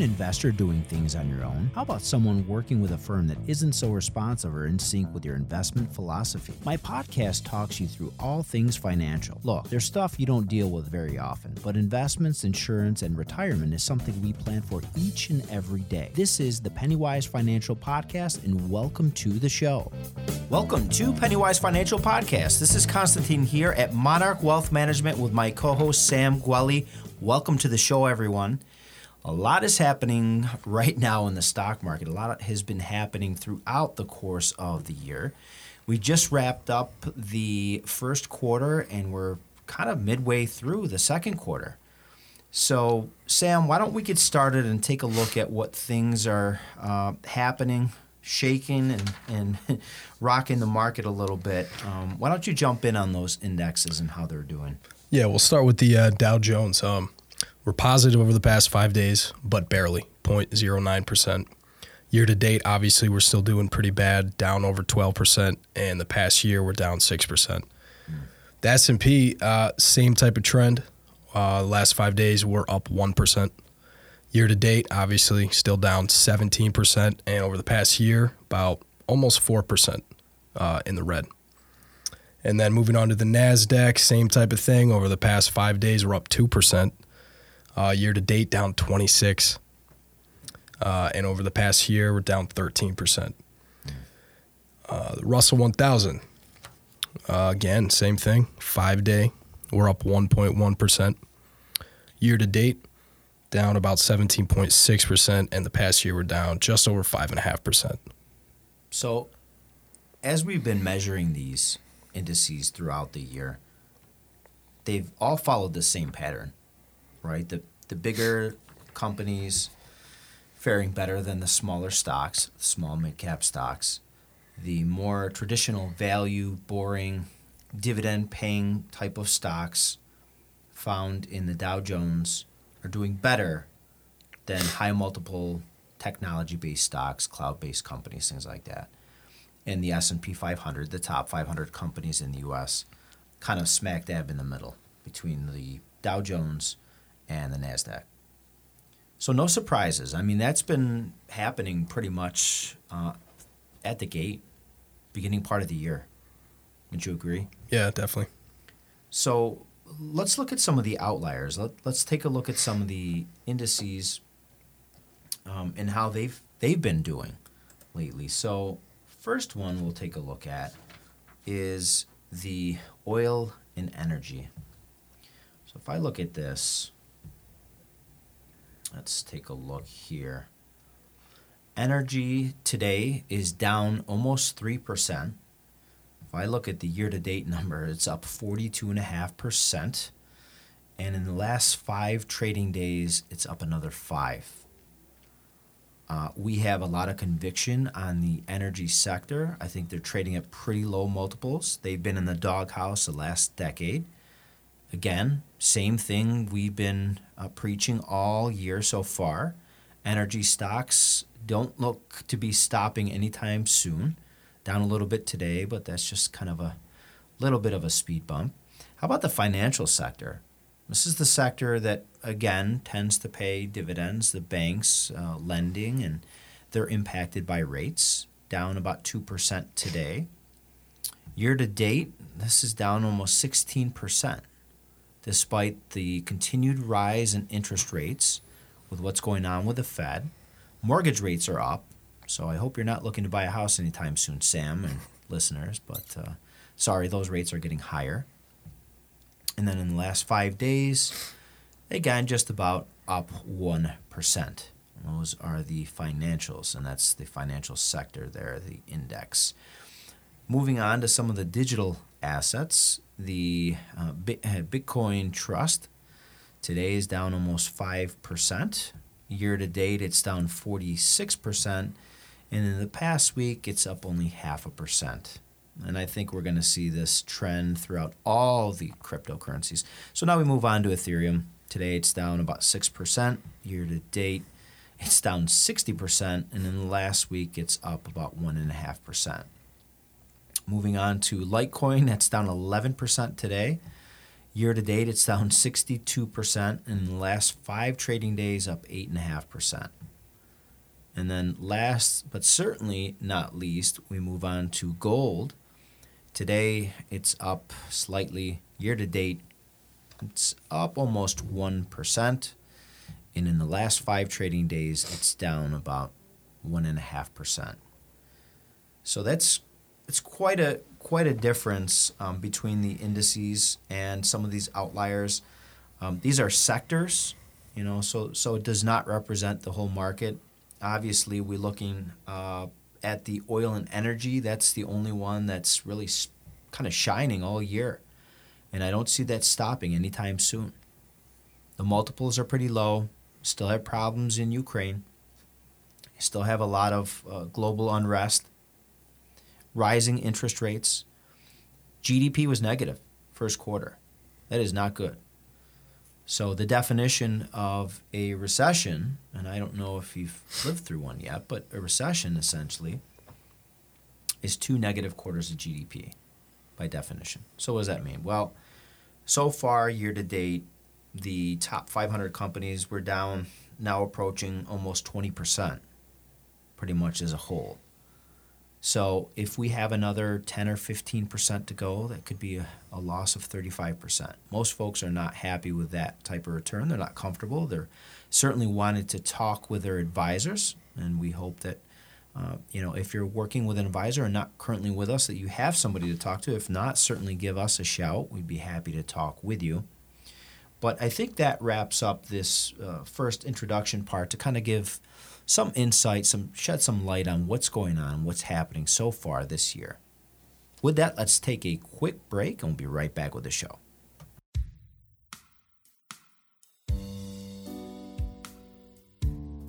an investor doing things on your own? How about someone working with a firm that isn't so responsive or in sync with your investment philosophy? My podcast talks you through all things financial. Look, there's stuff you don't deal with very often, but investments, insurance, and retirement is something we plan for each and every day. This is the Pennywise Financial Podcast, and welcome to the show. Welcome to Pennywise Financial Podcast. This is Constantine here at Monarch Wealth Management with my co host Sam Gueli. Welcome to the show, everyone. A lot is happening right now in the stock market. A lot has been happening throughout the course of the year. We just wrapped up the first quarter and we're kind of midway through the second quarter. So, Sam, why don't we get started and take a look at what things are uh, happening, shaking, and, and rocking the market a little bit? Um, why don't you jump in on those indexes and how they're doing? Yeah, we'll start with the uh, Dow Jones. Um, we're positive over the past five days, but barely 0.09%. Year to date, obviously, we're still doing pretty bad, down over 12%, and the past year, we're down 6%. The S&P, uh, same type of trend. Uh, last five days, we're up 1%. Year to date, obviously, still down 17%, and over the past year, about almost 4% uh, in the red. And then moving on to the NASDAQ, same type of thing. Over the past five days, we're up 2%. Uh, year to date, down 26. Uh, and over the past year, we're down 13%. Uh, Russell 1000, uh, again, same thing. Five day, we're up 1.1%. Year to date, down about 17.6%. And the past year, we're down just over 5.5%. So, as we've been measuring these, indices throughout the year, they've all followed the same pattern, right? The the bigger companies faring better than the smaller stocks, small mid cap stocks. The more traditional value, boring, dividend paying type of stocks found in the Dow Jones are doing better than high multiple technology based stocks, cloud based companies, things like that And the S&P 500, the top 500 companies in the US, kind of smack dab in the middle between the Dow Jones and the Nasdaq. So no surprises. I mean, that's been happening pretty much uh, at the gate, beginning part of the year. Would you agree? Yeah, definitely. So let's look at some of the outliers. Let, let's take a look at some of the indices um, and how they've they've been doing lately. So first one we'll take a look at is the oil and energy. So if I look at this, let's take a look here. Energy today is down almost 3%. If I look at the year to date number, it's up 42.5%. And in the last five trading days, it's up another 5 uh, we have a lot of conviction on the energy sector. I think they're trading at pretty low multiples. They've been in the doghouse the last decade. Again, same thing we've been uh, preaching all year so far. Energy stocks don't look to be stopping anytime soon. Down a little bit today, but that's just kind of a little bit of a speed bump. How about the financial sector? This is the sector that, again, tends to pay dividends, the banks uh, lending, and they're impacted by rates, down about 2% today. Year to date, this is down almost 16%, despite the continued rise in interest rates with what's going on with the Fed. Mortgage rates are up, so I hope you're not looking to buy a house anytime soon, Sam and listeners, but uh, sorry, those rates are getting higher. And then in the last five days, again, just about up 1%. Those are the financials, and that's the financial sector there, the index. Moving on to some of the digital assets, the uh, uh Bitcoin Trust today is down almost 5%. Year to date, it's down 46%. And in the past week, it's up only half a percent. And I think we're going to see this trend throughout all the cryptocurrencies. So now we move on to Ethereum. Today it's down about 6%. Year to date, it's down 60%. And in the last week, it's up about 1.5%. Moving on to Litecoin, that's down 11% today. Year to date, it's down 62%. In the last five trading days, up 8.5%. And then, last but certainly not least, we move on to gold. Today, it's up slightly. Year to date, it's up almost 1%. And in the last five trading days, it's down about 1.5%. So that's it's quite a quite a difference um, between the indices and some of these outliers. Um, these are sectors, you know, so so it does not represent the whole market. Obviously, we're looking uh, at the oil and energy. That's the only one that's really kind of shining all year, and I don't see that stopping anytime soon. The multiples are pretty low. Still have problems in Ukraine. Still have a lot of uh, global unrest rising interest rates. GDP was negative first quarter. That is not good. So the definition of a recession, and I don't know if you've lived through one yet, but a recession essentially is two negative quarters of GDP by definition. So what does that mean? Well, so far year to date, the top 500 companies were down now approaching almost 20% pretty much as a whole. So if we have another 10 or 15% to go, that could be a, a, loss of 35%. Most folks are not happy with that type of return. They're not comfortable. They're certainly wanted to talk with their advisors, and we hope that uh, you know if you're working with an advisor and not currently with us, that you have somebody to talk to. If not, certainly give us a shout. We'd be happy to talk with you. But I think that wraps up this uh, first introduction part to kind of give some insight, some shed some light on what's going on, what's happening so far this year. With that, let's take a quick break and we'll be right back with the show.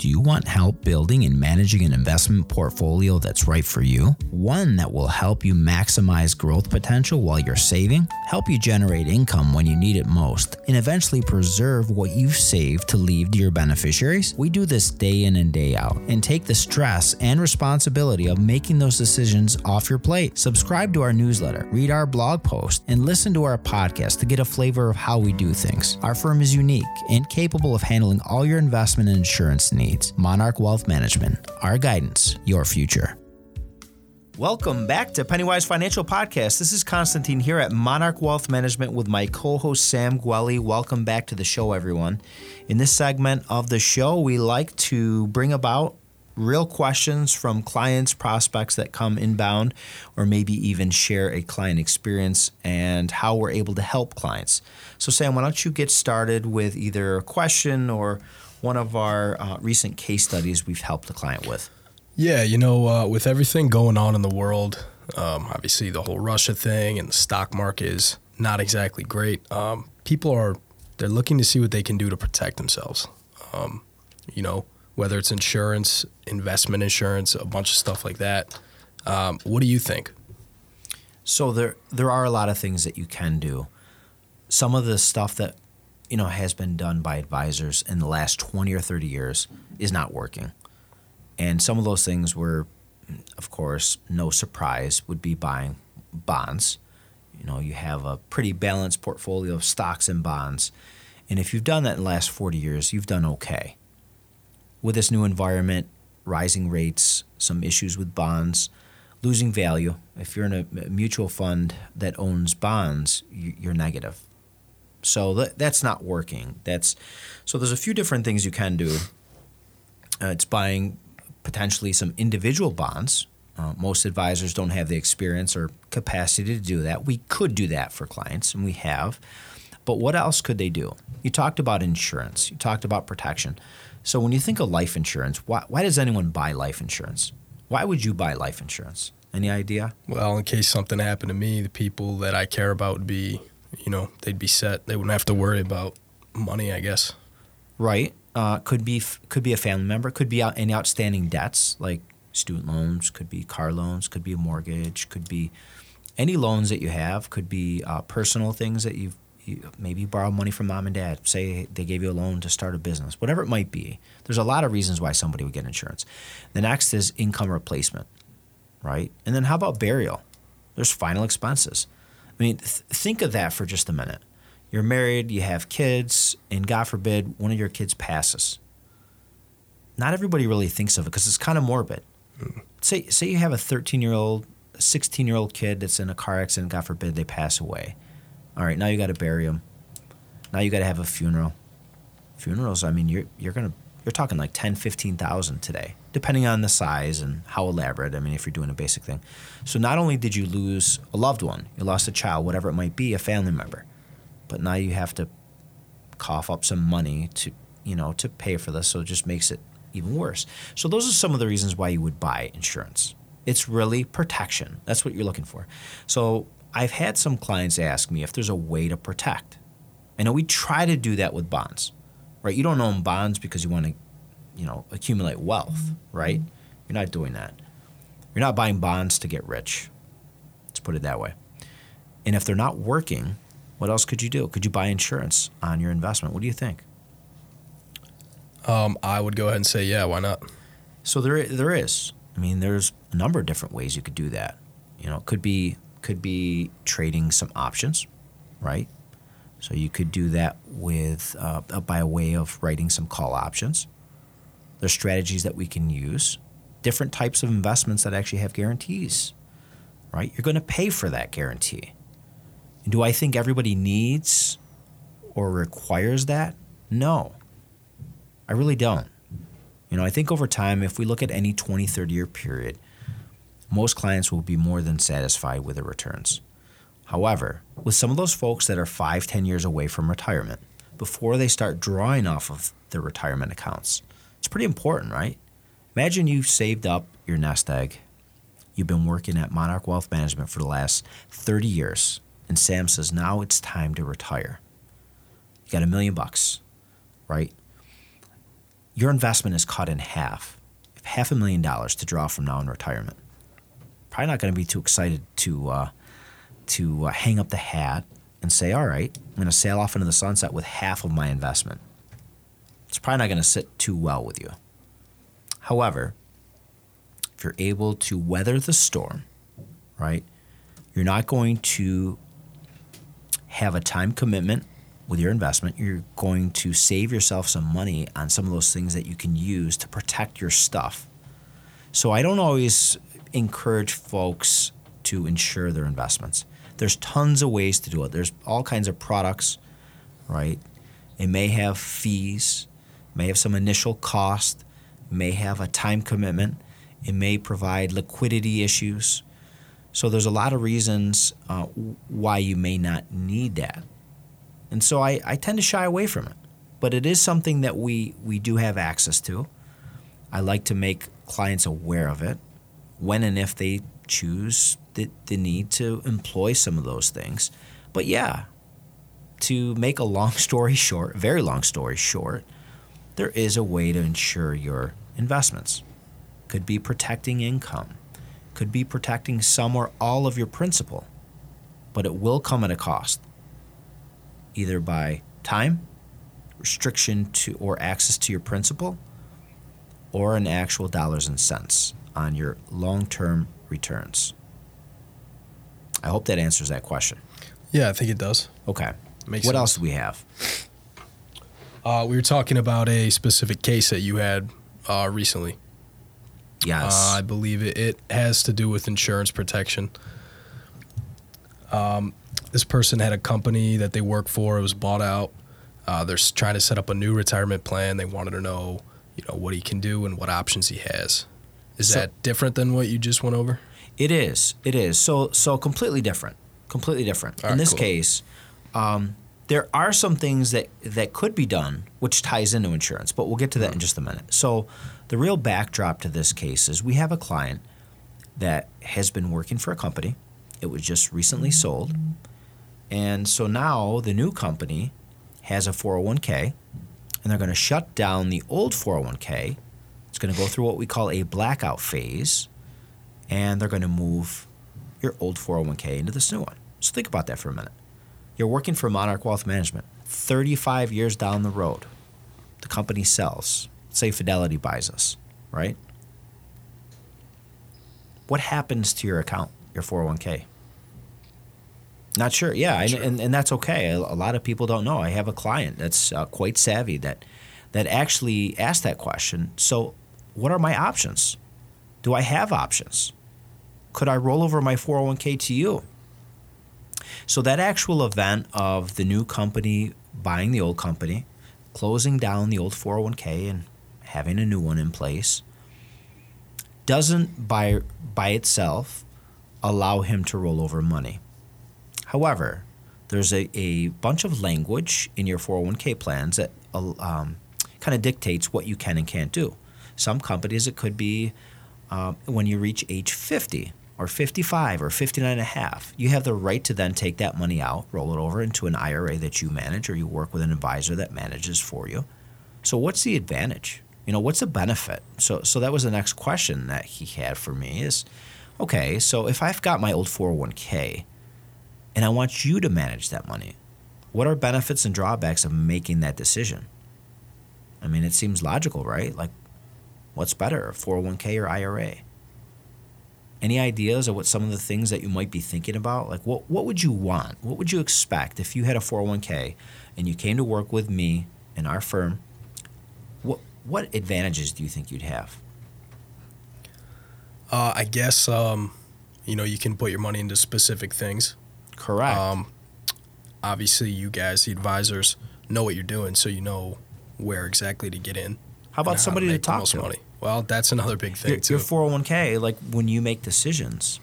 Do you want help building and managing an investment portfolio that's right for you? One that will help you maximize growth potential while you're saving, help you generate income when you need it most, and eventually preserve what you've saved to leave to your beneficiaries? We do this day in and day out and take the stress and responsibility of making those decisions off your plate. Subscribe to our newsletter, read our blog post, and listen to our podcast to get a flavor of how we do things. Our firm is unique and capable of handling all your investment and insurance needs needs. Monarch Wealth Management, our guidance, your future. Welcome back to Pennywise Financial Podcast. This is Constantine here at Monarch Wealth Management with my co host Sam Gueli. Welcome back to the show, everyone. In this segment of the show, we like to bring about real questions from clients, prospects that come inbound, or maybe even share a client experience and how we're able to help clients. So, Sam, why don't you get started with either a question or one of our uh, recent case studies we've helped a client with. Yeah, you know, uh, with everything going on in the world, um, obviously the whole Russia thing and the stock market is not exactly great. Um, people are they're looking to see what they can do to protect themselves. Um, you know, whether it's insurance, investment insurance, a bunch of stuff like that. Um, what do you think? So there there are a lot of things that you can do. Some of the stuff that you know has been done by advisors in the last 20 or 30 years is not working. And some of those things were of course no surprise would be buying bonds. You know you have a pretty balanced portfolio of stocks and bonds. And if you've done that in the last 40 years you've done okay. With this new environment rising rates some issues with bonds losing value if you're in a mutual fund that owns bonds you're negative so that, that's not working. That's so there's a few different things you can do. Uh, it's buying potentially some individual bonds. Uh, most advisors don't have the experience or capacity to do that. We could do that for clients, and we have. But what else could they do? You talked about insurance. You talked about protection. So when you think of life insurance, why, why does anyone buy life insurance? Why would you buy life insurance? Any idea? Well, in case something happened to me, the people that I care about would be you know, they'd be set. They wouldn't have to worry about money, I guess. Right. Uh, could be could be a family member. Could be out, any outstanding debts like student loans. Could be car loans. Could be a mortgage. Could be any loans that you have. Could be uh, personal things that you've you maybe borrow money from mom and dad. Say they gave you a loan to start a business. Whatever it might be. There's a lot of reasons why somebody would get insurance. The next is income replacement, right? And then how about burial? There's final expenses. I mean, th- think of that for just a minute. You're married, you have kids, and God forbid one of your kids passes. Not everybody really thinks of it because it's kind of morbid. Mm. Say, say you have a 13 year old, 16 year old kid that's in a car accident, God forbid they pass away. All right, now you got to bury them. Now you got to have a funeral. Funerals, I mean, you're, you're going to you're talking like 10, 15,000 today, depending on the size and how elaborate. I mean, if you're doing a basic thing. So not only did you lose a loved one, you lost a child, whatever it might be, a family member, but now you have to cough up some money to, you know, to pay for this. So it just makes it even worse. So those are some of the reasons why you would buy insurance. It's really protection. That's what you're looking for. So I've had some clients ask me if there's a way to protect. I know we try to do that with bonds right? You don't own bonds because you want to, you know, accumulate wealth, right? You're not doing that. You're not buying bonds to get rich. Let's put it that way. And if they're not working, what else could you do? Could you buy insurance on your investment? What do you think? Um, I would go ahead and say, yeah, why not? So there, there is. I mean, there's a number of different ways you could do that. You know, it could be could be trading some options, right? So you could do that with uh, by way of writing some call options. There's strategies that we can use, different types of investments that actually have guarantees. Right? You're going to pay for that guarantee. And do I think everybody needs or requires that? No. I really don't. You know, I think over time, if we look at any 20, 30 year period, most clients will be more than satisfied with the returns. However, with some of those folks that are five, ten years away from retirement, before they start drawing off of their retirement accounts, it's pretty important, right? Imagine you've saved up your nest egg. You've been working at Monarch Wealth Management for the last 30 years, and Sam says, now it's time to retire. You got a million bucks, right? Your investment is cut in half, half a million dollars to draw from now in retirement. Probably not going to be too excited to uh, to uh, hang up the hat and say, all right, I'm going to sail off into the sunset with half of my investment. It's probably not going to sit too well with you. However, if you're able to weather the storm, right, you're not going to have a time commitment with your investment. You're going to save yourself some money on some of those things that you can use to protect your stuff. So I don't always encourage folks to insure their investments. There's tons of ways to do it. There's all kinds of products, right? It may have fees, may have some initial cost, may have a time commitment, it may provide liquidity issues. So there's a lot of reasons uh, why you may not need that. And so I, I tend to shy away from it. But it is something that we, we do have access to. I like to make clients aware of it when and if they choose the, the need to employ some of those things. But yeah, to make a long story short, very long story short, there is a way to ensure your investments. Could be protecting income, could be protecting some or all of your principal, but it will come at a cost, either by time, restriction to or access to your principal, or in actual dollars and cents on your long-term returns. I hope that answers that question. Yeah, I think it does. Okay. Makes what sense. else do we have? Uh, we were talking about a specific case that you had uh, recently. Yes. Uh, I believe it, it has to do with insurance protection. Um, this person had a company that they work for. It was bought out. Uh, they're trying to set up a new retirement plan. They wanted to know, you know, what he can do and what options he has. Is so, that different than what you just went over? It is. It is. So so completely different. Completely different. All In this cool. case, um, there are some things that that could be done which ties into insurance, but we'll get to that in mm-hmm. just a minute. So the real backdrop to this case is we have a client that has been working for a company. It was just recently mm-hmm. sold. And so now the new company has a 401k and they're going to shut down the old 401k. It's going to go through what we call a blackout phase and they're going to move your old 401k into this new one. So think about that for a minute. You're working for Monarch Wealth Management. 35 years down the road, the company sells. Say Fidelity buys us, right? What happens to your account, your 401k? Not sure. Yeah, and, and, and that's okay. A, a lot of people don't know. I have a client that's uh, quite savvy that that actually asked that question. So, what are my options? Do I have options? Could I roll over my 401k to you? So that actual event of the new company buying the old company, closing down the old 401k and having a new one in place doesn't by by itself allow him to roll over money. However, there's a, a bunch of language in your 401k plans that um, kind of dictates what you can and can't do. Some companies, it could be uh, when you reach age 50 or 55 or 59 and a half, you have the right to then take that money out, roll it over into an IRA that you manage, or you work with an advisor that manages for you. So, what's the advantage? You know, what's the benefit? So, so that was the next question that he had for me is, okay, so if I've got my old 401k and I want you to manage that money, what are benefits and drawbacks of making that decision? I mean, it seems logical, right? Like, what's better, 401k or IRA? Any ideas of what some of the things that you might be thinking about? Like, what, what would you want? What would you expect if you had a 401k and you came to work with me in our firm? What, what advantages do you think you'd have? Uh, I guess, um, you know, you can put your money into specific things. Correct. Um, obviously, you guys, the advisors, know what you're doing, so you know where exactly to get in. How about somebody to, to talk to? Money. Well, that's another big thing your, too. Your 401k, like when you make decisions,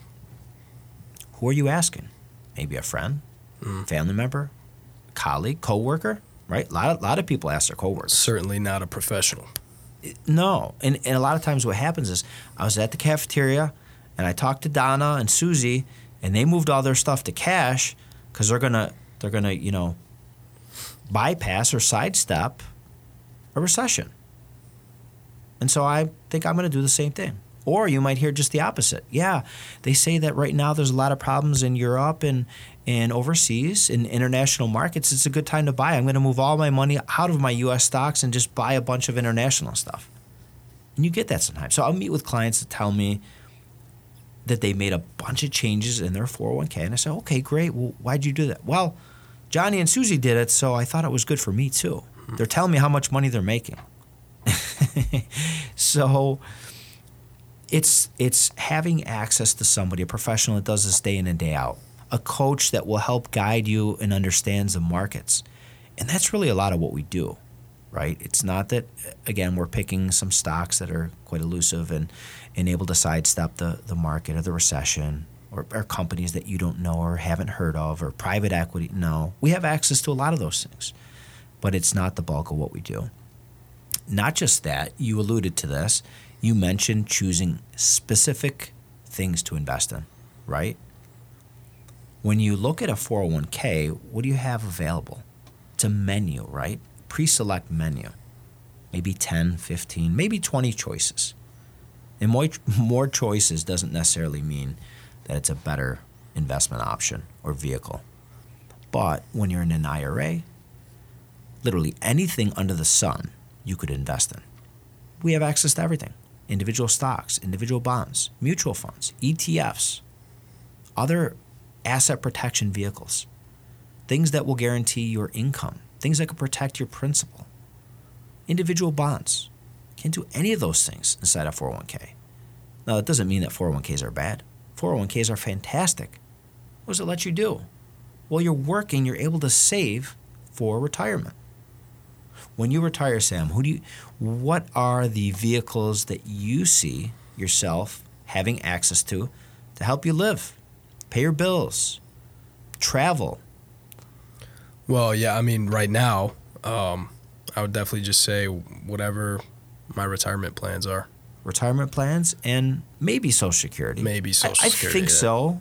who are you asking? Maybe a friend, mm. family member, colleague, coworker, right? A lot of, lot of people ask their coworkers. Certainly not a professional. No, and, and a lot of times what happens is I was at the cafeteria and I talked to Donna and Susie, and they moved all their stuff to cash because they're gonna they're gonna you know bypass or sidestep a recession. And so I think I'm going to do the same thing. Or you might hear just the opposite. Yeah, they say that right now there's a lot of problems in Europe and, and overseas in international markets. It's a good time to buy. I'm going to move all my money out of my US stocks and just buy a bunch of international stuff. And you get that sometimes. So I'll meet with clients that tell me that they made a bunch of changes in their 401k. And I say, okay, great. Well, why'd you do that? Well, Johnny and Susie did it, so I thought it was good for me too. They're telling me how much money they're making. so it's it's having access to somebody, a professional that does this day in and day out, a coach that will help guide you and understands the markets. And that's really a lot of what we do, right? It's not that again we're picking some stocks that are quite elusive and, and able to sidestep the, the market or the recession or, or companies that you don't know or haven't heard of or private equity. No. We have access to a lot of those things. But it's not the bulk of what we do. Not just that, you alluded to this. You mentioned choosing specific things to invest in, right? When you look at a 401k, what do you have available? It's a menu, right? Pre select menu. Maybe 10, 15, maybe 20 choices. And more, more choices doesn't necessarily mean that it's a better investment option or vehicle. But when you're in an IRA, literally anything under the sun you could invest in. We have access to everything individual stocks, individual bonds, mutual funds, ETFs, other asset protection vehicles, things that will guarantee your income, things that can protect your principal, individual bonds. Can't do any of those things inside a 401k. Now, that doesn't mean that 401ks are bad. 401ks are fantastic. What does it let you do? While you're working, you're able to save for retirement. When you retire, Sam, who do you, what are the vehicles that you see yourself having access to to help you live, pay your bills, travel? Well, yeah, I mean, right now, um, I would definitely just say whatever my retirement plans are. Retirement plans and maybe Social Security. Maybe Social I, Security. I think yeah. so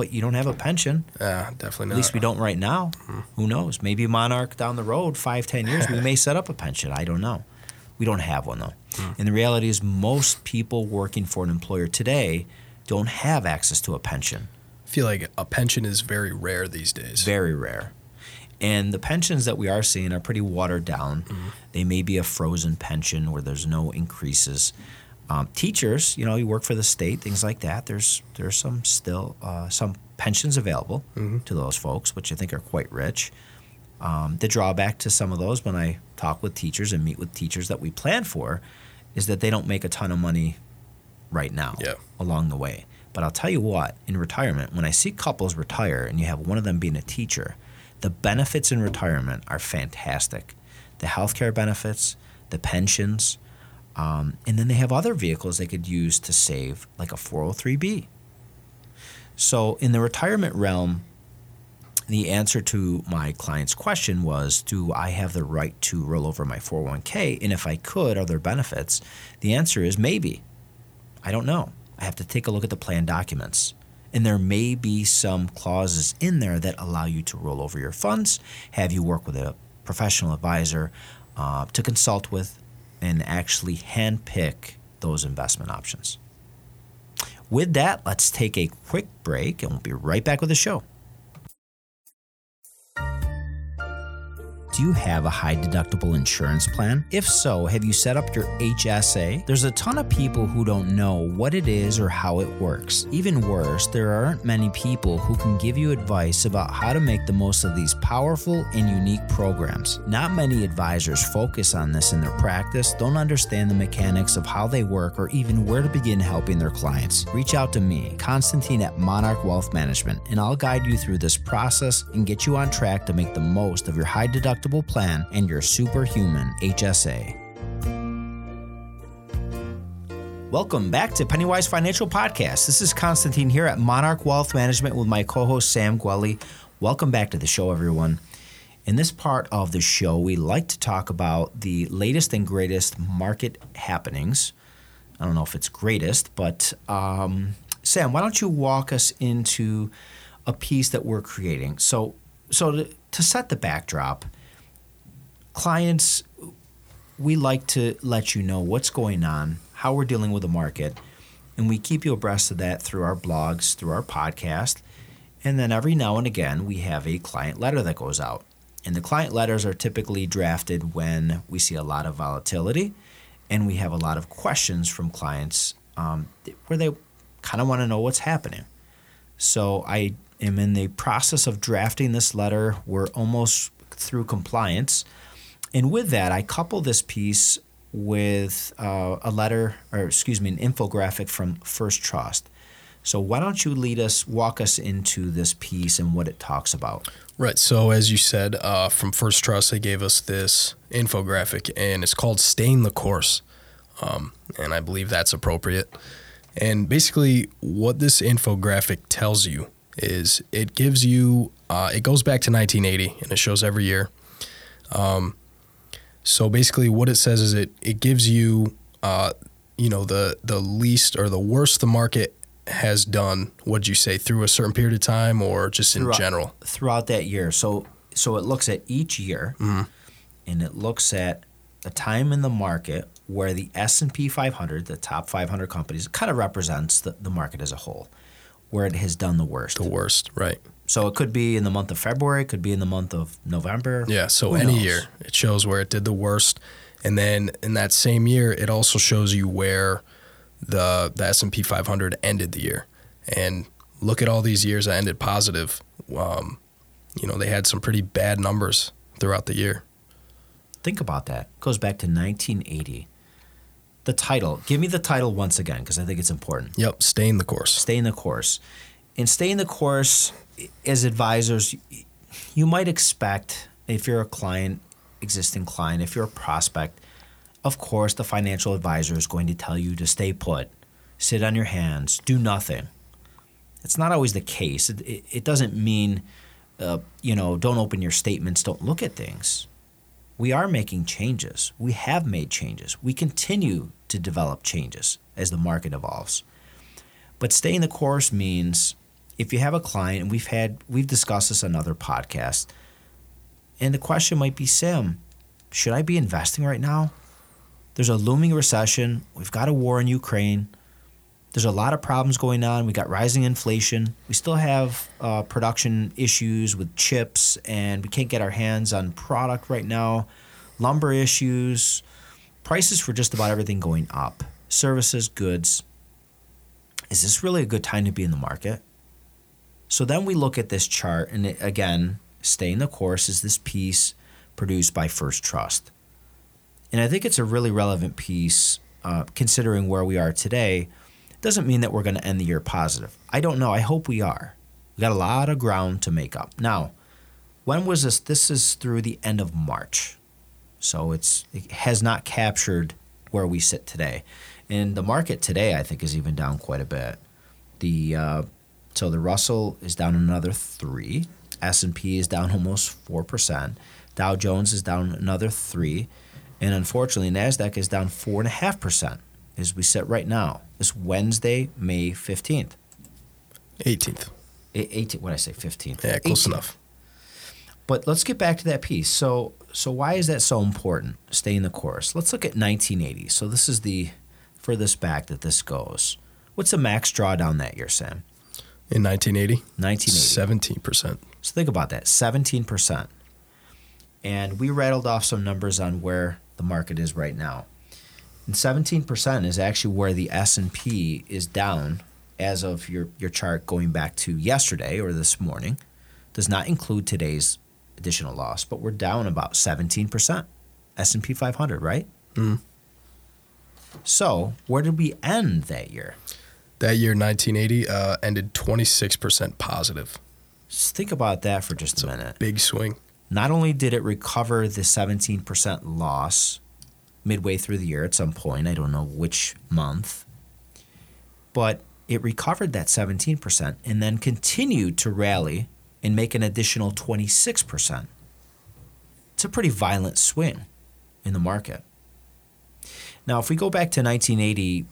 but you don't have a pension. Yeah, definitely not. At least we don't right now. Mm-hmm. Who knows? Maybe Monarch down the road, five, ten years, we may set up a pension. I don't know. We don't have one though. Mm. And the reality is, most people working for an employer today don't have access to a pension. I feel like a pension is very rare these days. Very rare. And the pensions that we are seeing are pretty watered down. Mm-hmm. They may be a frozen pension where there's no increases. Um, teachers, you know, you work for the state, things like that. There's there's some still uh, some pensions available to those folks, which I think are quite rich. Um, the drawback to some of those, when I talk with teachers and meet with teachers that we plan for, is that they don't make a ton of money right now Yeah. along the way. But I'll tell you what, in retirement, when I see couples retire and you have one of them being a teacher, the benefits in retirement are fantastic. The healthcare benefits, the pensions, um, and then they have other vehicles they could use to save, like a 403b. So in the retirement realm, the answer to my client's question was Do I have the right to roll over my 401k? And if I could, are there benefits? The answer is maybe. I don't know. I have to take a look at the plan documents. And there may be some clauses in there that allow you to roll over your funds, have you work with a professional advisor uh, to consult with, and actually handpick those investment options. With that, let's take a quick break and we'll be right back with the show. Do you have a high deductible insurance plan? If so, have you set up your HSA? There's a ton of people who don't know what it is or how it works. Even worse, there aren't many people who can give you advice about how to make the most of these powerful and unique programs. Not many advisors focus on this in their practice, don't understand the mechanics of how they work, or even where to begin helping their clients. Reach out to me, Constantine at Monarch Wealth Management, and I'll guide you through this process and get you on track to make the most of your high deductible plan and your superhuman HSA. Welcome back to Pennywise Financial Podcast. This is Constantine here at Monarch Wealth Management with my co host Sam Gueli. Welcome back to the show, everyone. In this part of the show, we like to talk about the latest and greatest market happenings. I don't know if it's greatest, but um, Sam, why don't you walk us into a piece that we're creating? So, so to, to set the backdrop, clients, we like to let you know what's going on, how we're dealing with the market, and we keep you abreast of that through our blogs, through our podcast. And then every now and again, we have a client letter that goes out. And the client letters are typically drafted when we see a lot of volatility and we have a lot of questions from clients um, where they kind of want to know what's happening. So I am in the process of drafting this letter. We're almost through compliance. And with that, I couple this piece with uh, a letter, or excuse me, an infographic from First Trust. So why don't you lead us, walk us into this piece and what it talks about? Right. So as you said, uh, from First Trust, they gave us this infographic, and it's called "Staying the Course," um, and I believe that's appropriate. And basically, what this infographic tells you is it gives you uh, it goes back to 1980, and it shows every year. Um, so basically, what it says is it it gives you uh, you know the the least or the worst the market has done. What'd you say through a certain period of time, or just in Throughout- general? throughout that year. So so it looks at each year, and it looks at a time in the market where the S and P 500, the top 500 companies, kind of represents the, the market as a whole, where it has done the worst. The worst, right? So it could be in the month of February, it could be in the month of November. Yeah, so Who any knows? year it shows where it did the worst, and then in that same year it also shows you where the the S and P 500 ended the year. And look at all these years that ended positive. Um, you know they had some pretty bad numbers throughout the year. Think about that. It goes back to 1980. The title. Give me the title once again because I think it's important. Yep, staying the course. stay in the course. And stay in the course as advisors, you might expect if you're a client, existing client, if you're a prospect, of course, the financial advisor is going to tell you to stay put, sit on your hands, do nothing. It's not always the case. It, it, it doesn't mean, uh, you know, don't open your statements, don't look at things. We are making changes. We have made changes. We continue to develop changes as the market evolves. But staying the course means if you have a client, and we've had we've discussed this on other podcasts, and the question might be, Sam, should I be investing right now? There's a looming recession. We've got a war in Ukraine. There's a lot of problems going on. We got rising inflation. We still have uh, production issues with chips, and we can't get our hands on product right now. Lumber issues, prices for just about everything going up. services, goods. Is this really a good time to be in the market? So then we look at this chart, and it, again, staying the course is this piece produced by First Trust. And I think it's a really relevant piece uh, considering where we are today. Doesn't mean that we're going to end the year positive. I don't know. I hope we are. We got a lot of ground to make up. Now, when was this? This is through the end of March. So it's it has not captured where we sit today. And the market today, I think, is even down quite a bit. The uh, so the Russell is down another three. S and P is down almost four percent. Dow Jones is down another three, and unfortunately, Nasdaq is down four and a half percent as we sit right now. This Wednesday, May fifteenth. 18th. 18 what did I say 15th Yeah, close 18th. enough. But let's get back to that piece. So so why is that so important? Staying the course. Let's look at 1980. So this is the furthest back that this goes. What's the max drawdown that year, Sam? In 1980, 1980. 17%. So think about that, 17%. And we rattled off some numbers on where the market is right now. And 17% is actually where the S&P is down as of your, your chart going back to yesterday or this morning. Does not include today's additional loss, but we're down about 17%. S&P 500, right? Mm. So, where did we end that year? That year, 1980, uh, ended 26% positive. Just think about that for just a minute. Big swing. Not only did it recover the 17% loss midway through the year at some point, I don't know which month, but it recovered that 17% and then continued to rally and make an additional 26%. It's a pretty violent swing in the market. Now, if we go back to 1980,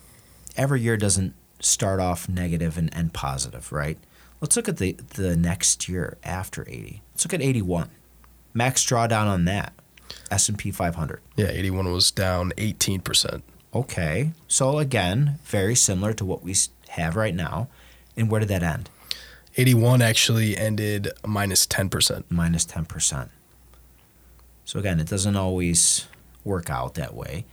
every year doesn't start off negative and end positive, right? Let's look at the, the next year after 80. Let's look at 81. Max drawdown on that. S&P 500. Yeah, 81 was down 18%. Okay. So again, very similar to what we have right now. And where did that end? 81 actually ended minus 10%. Minus 10%. So again, it doesn't always work out that way.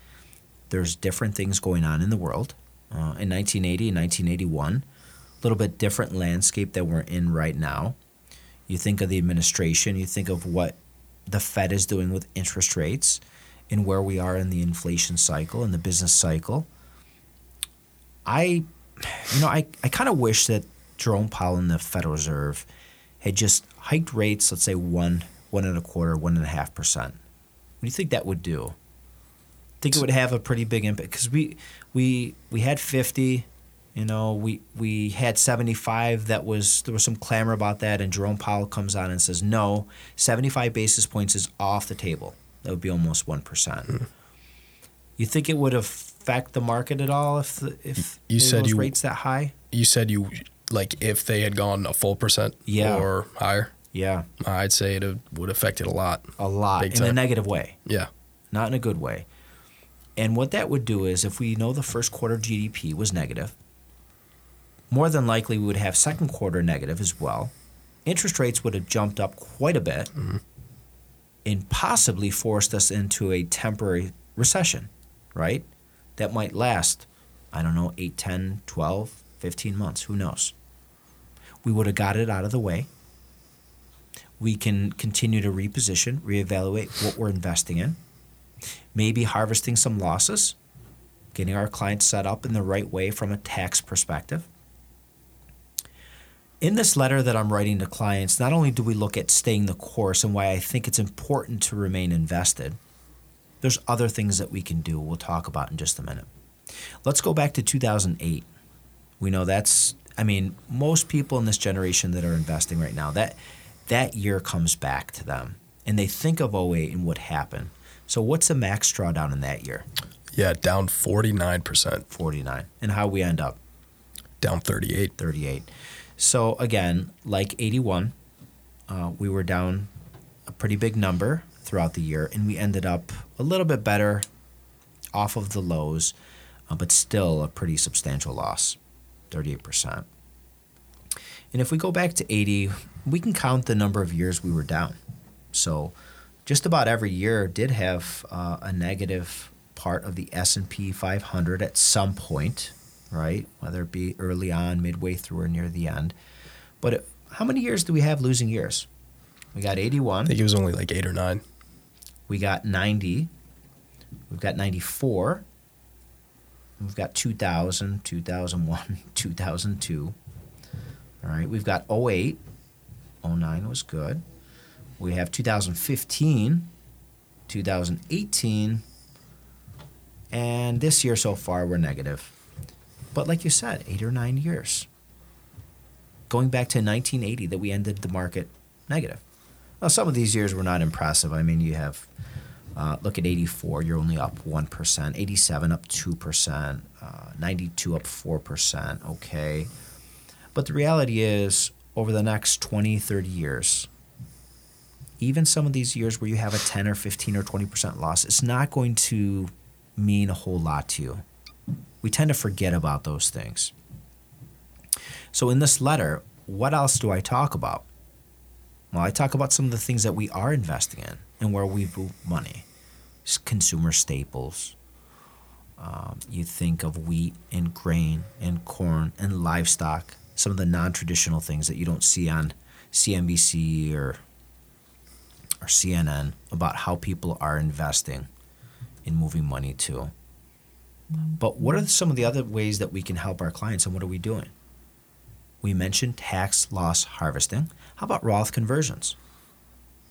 There's different things going on in the world. Uh, in 1980 and 1981, a little bit different landscape that we're in right now. You think of the administration, you think of what the Fed is doing with interest rates and where we are in the inflation cycle and the business cycle. I, you know, I, I kind of wish that Jerome Powell and the Federal Reserve had just hiked rates, let's say one, one and a quarter, one and a half percent. What do you think that would do? think it would have a pretty big impact because we we we had 50 you know we we had 75 that was there was some clamor about that and jerome powell comes on and says no 75 basis points is off the table that would be almost 1% Mm-hmm. you think it would affect the market at all if the, if You said those you- rates that high You said you, like, if they had gone a full percent Yeah. or higher, yeah I'd say it would affect it a lot. a lot in a negative way Yeah. not in a good way. And what that would do is if we know the first quarter GDP was negative, more than likely we would have second quarter negative as well. Interest rates would have jumped up quite a bit mm-hmm. and possibly forced us into a temporary recession, right? That might last, I don't know, 8, 10, 12, 15 months, who knows. We would have got it out of the way. We can continue to reposition, reevaluate what we're investing in maybe harvesting some losses, getting our clients set up in the right way from a tax perspective. In this letter that I'm writing to clients, not only do we look at staying the course and why I think it's important to remain invested, there's other things that we can do we'll talk about in just a minute. Let's go back to 2008. We know that's I mean, most people in this generation that are investing right now, that that year comes back to them and they think of 08 and what happened. So what's the max drawdown in that year? Yeah, down 49%, 49. And how we end up? down 38. 38. So again, like 81, uh, we were down a pretty big number throughout the year, and we ended up a little bit better off of the lows, uh, but still a pretty substantial loss, 38%. And if we go back to 80, we can count the number of years we were down. So just about every year did have uh, a negative part of the S&P 500 at some point, right? Whether it be early on, midway through, or near the end. But it, how many years do we have losing years? We got 81. I think it was only like eight or nine. We got 90. We've got 94. We've got 2000, 2001, 2002. All right. We've got 08. 09 was good. We have 2015, 2018, and this year so far we're negative. But like you said, eight or nine years. Going back to 1980 that we ended the market negative. Now, some of these years were not impressive. I mean, you have, uh, look at 84, you're only up 1%, 87 up 2%, uh, 92 up 4%, okay. But the reality is, over the next 20, 30 years, even some of these years where you have a 10 or 15 or 20% loss, it's not going to mean a whole lot to you. We tend to forget about those things. So, in this letter, what else do I talk about? Well, I talk about some of the things that we are investing in and where we've moved money. Consumer staples. Um, you think of wheat and grain and corn and livestock, some of the non traditional things that you don't see on CNBC or or CNN about how people are investing in moving money to. But what are some of the other ways that we can help our clients and what are we doing? We mentioned tax loss harvesting. How about Roth conversions?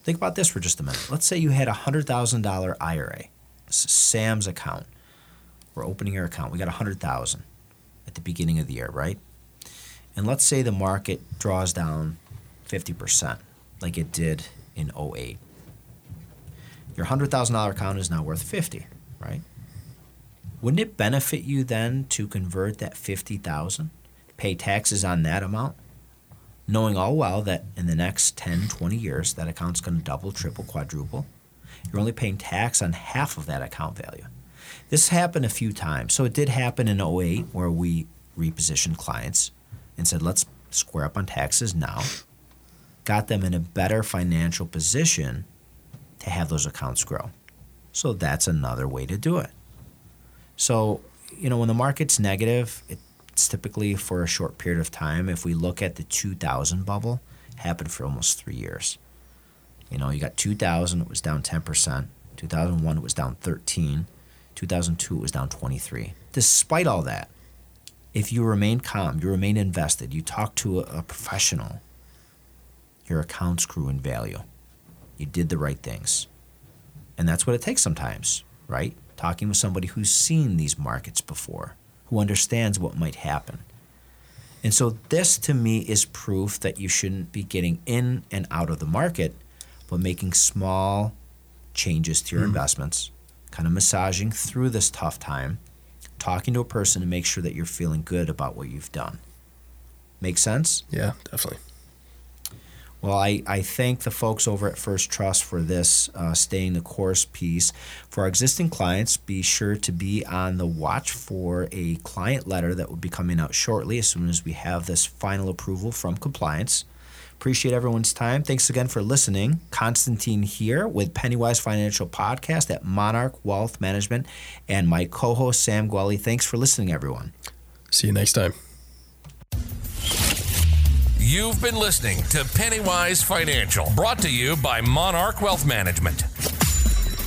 Think about this for just a minute. Let's say you had a $100,000 IRA, Sam's account. We're opening your account. We got 100,000 at the beginning of the year, right? And let's say the market draws down 50% like it did in 08. Your $100,000 account is now worth 50, right? Wouldn't it benefit you then to convert that 50,000, pay taxes on that amount, knowing all well that in the next 10, 20 years that account's going to double, triple, quadruple? You're only paying tax on half of that account value. This happened a few times. So it did happen in 08 where we repositioned clients and said, let's square up on taxes now got them in a better financial position to have those accounts grow. So that's another way to do it. So, you know, when the market's negative, it's typically for a short period of time. If we look at the 2000 bubble, happened for almost three years. You know, you got 2000, it was down 10%. 2001, it was down 13. 2002, it was down 23. Despite all that, if you remain calm, you remain invested, you talk to a, a professional, your accounts grew in value. You did the right things. And that's what it takes sometimes, right? Talking with somebody who's seen these markets before, who understands what might happen. And so, this to me is proof that you shouldn't be getting in and out of the market, but making small changes to your mm. investments, kind of massaging through this tough time, talking to a person to make sure that you're feeling good about what you've done. Make sense? Yeah, definitely. Well, I, I thank the folks over at First Trust for this uh, staying the course piece. For our existing clients, be sure to be on the watch for a client letter that will be coming out shortly as soon as we have this final approval from compliance. Appreciate everyone's time. Thanks again for listening. Constantine here with Pennywise Financial Podcast at Monarch Wealth Management and my co host, Sam Gueli. Thanks for listening, everyone. See you next time. You've been listening to Pennywise Financial, brought to you by Monarch Wealth Management.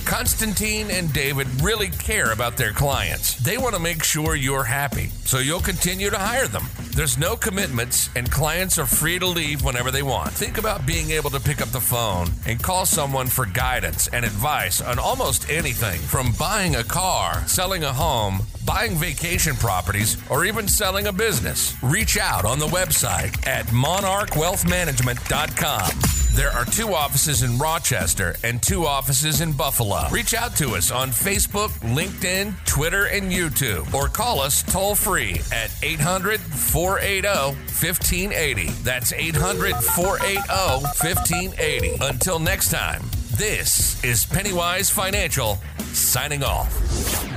Constantine and David really care about their clients. They want to make sure you're happy, so you'll continue to hire them. There's no commitments, and clients are free to leave whenever they want. Think about being able to pick up the phone and call someone for guidance and advice on almost anything from buying a car, selling a home, buying vacation properties, or even selling a business. Reach out on the website at monarchwealthmanagement.com. There are two offices in Rochester and two offices in Buffalo. Reach out to us on Facebook, LinkedIn, Twitter, and YouTube, or call us toll free at 800 480 1580. That's 800 480 1580. Until next time, this is Pennywise Financial signing off.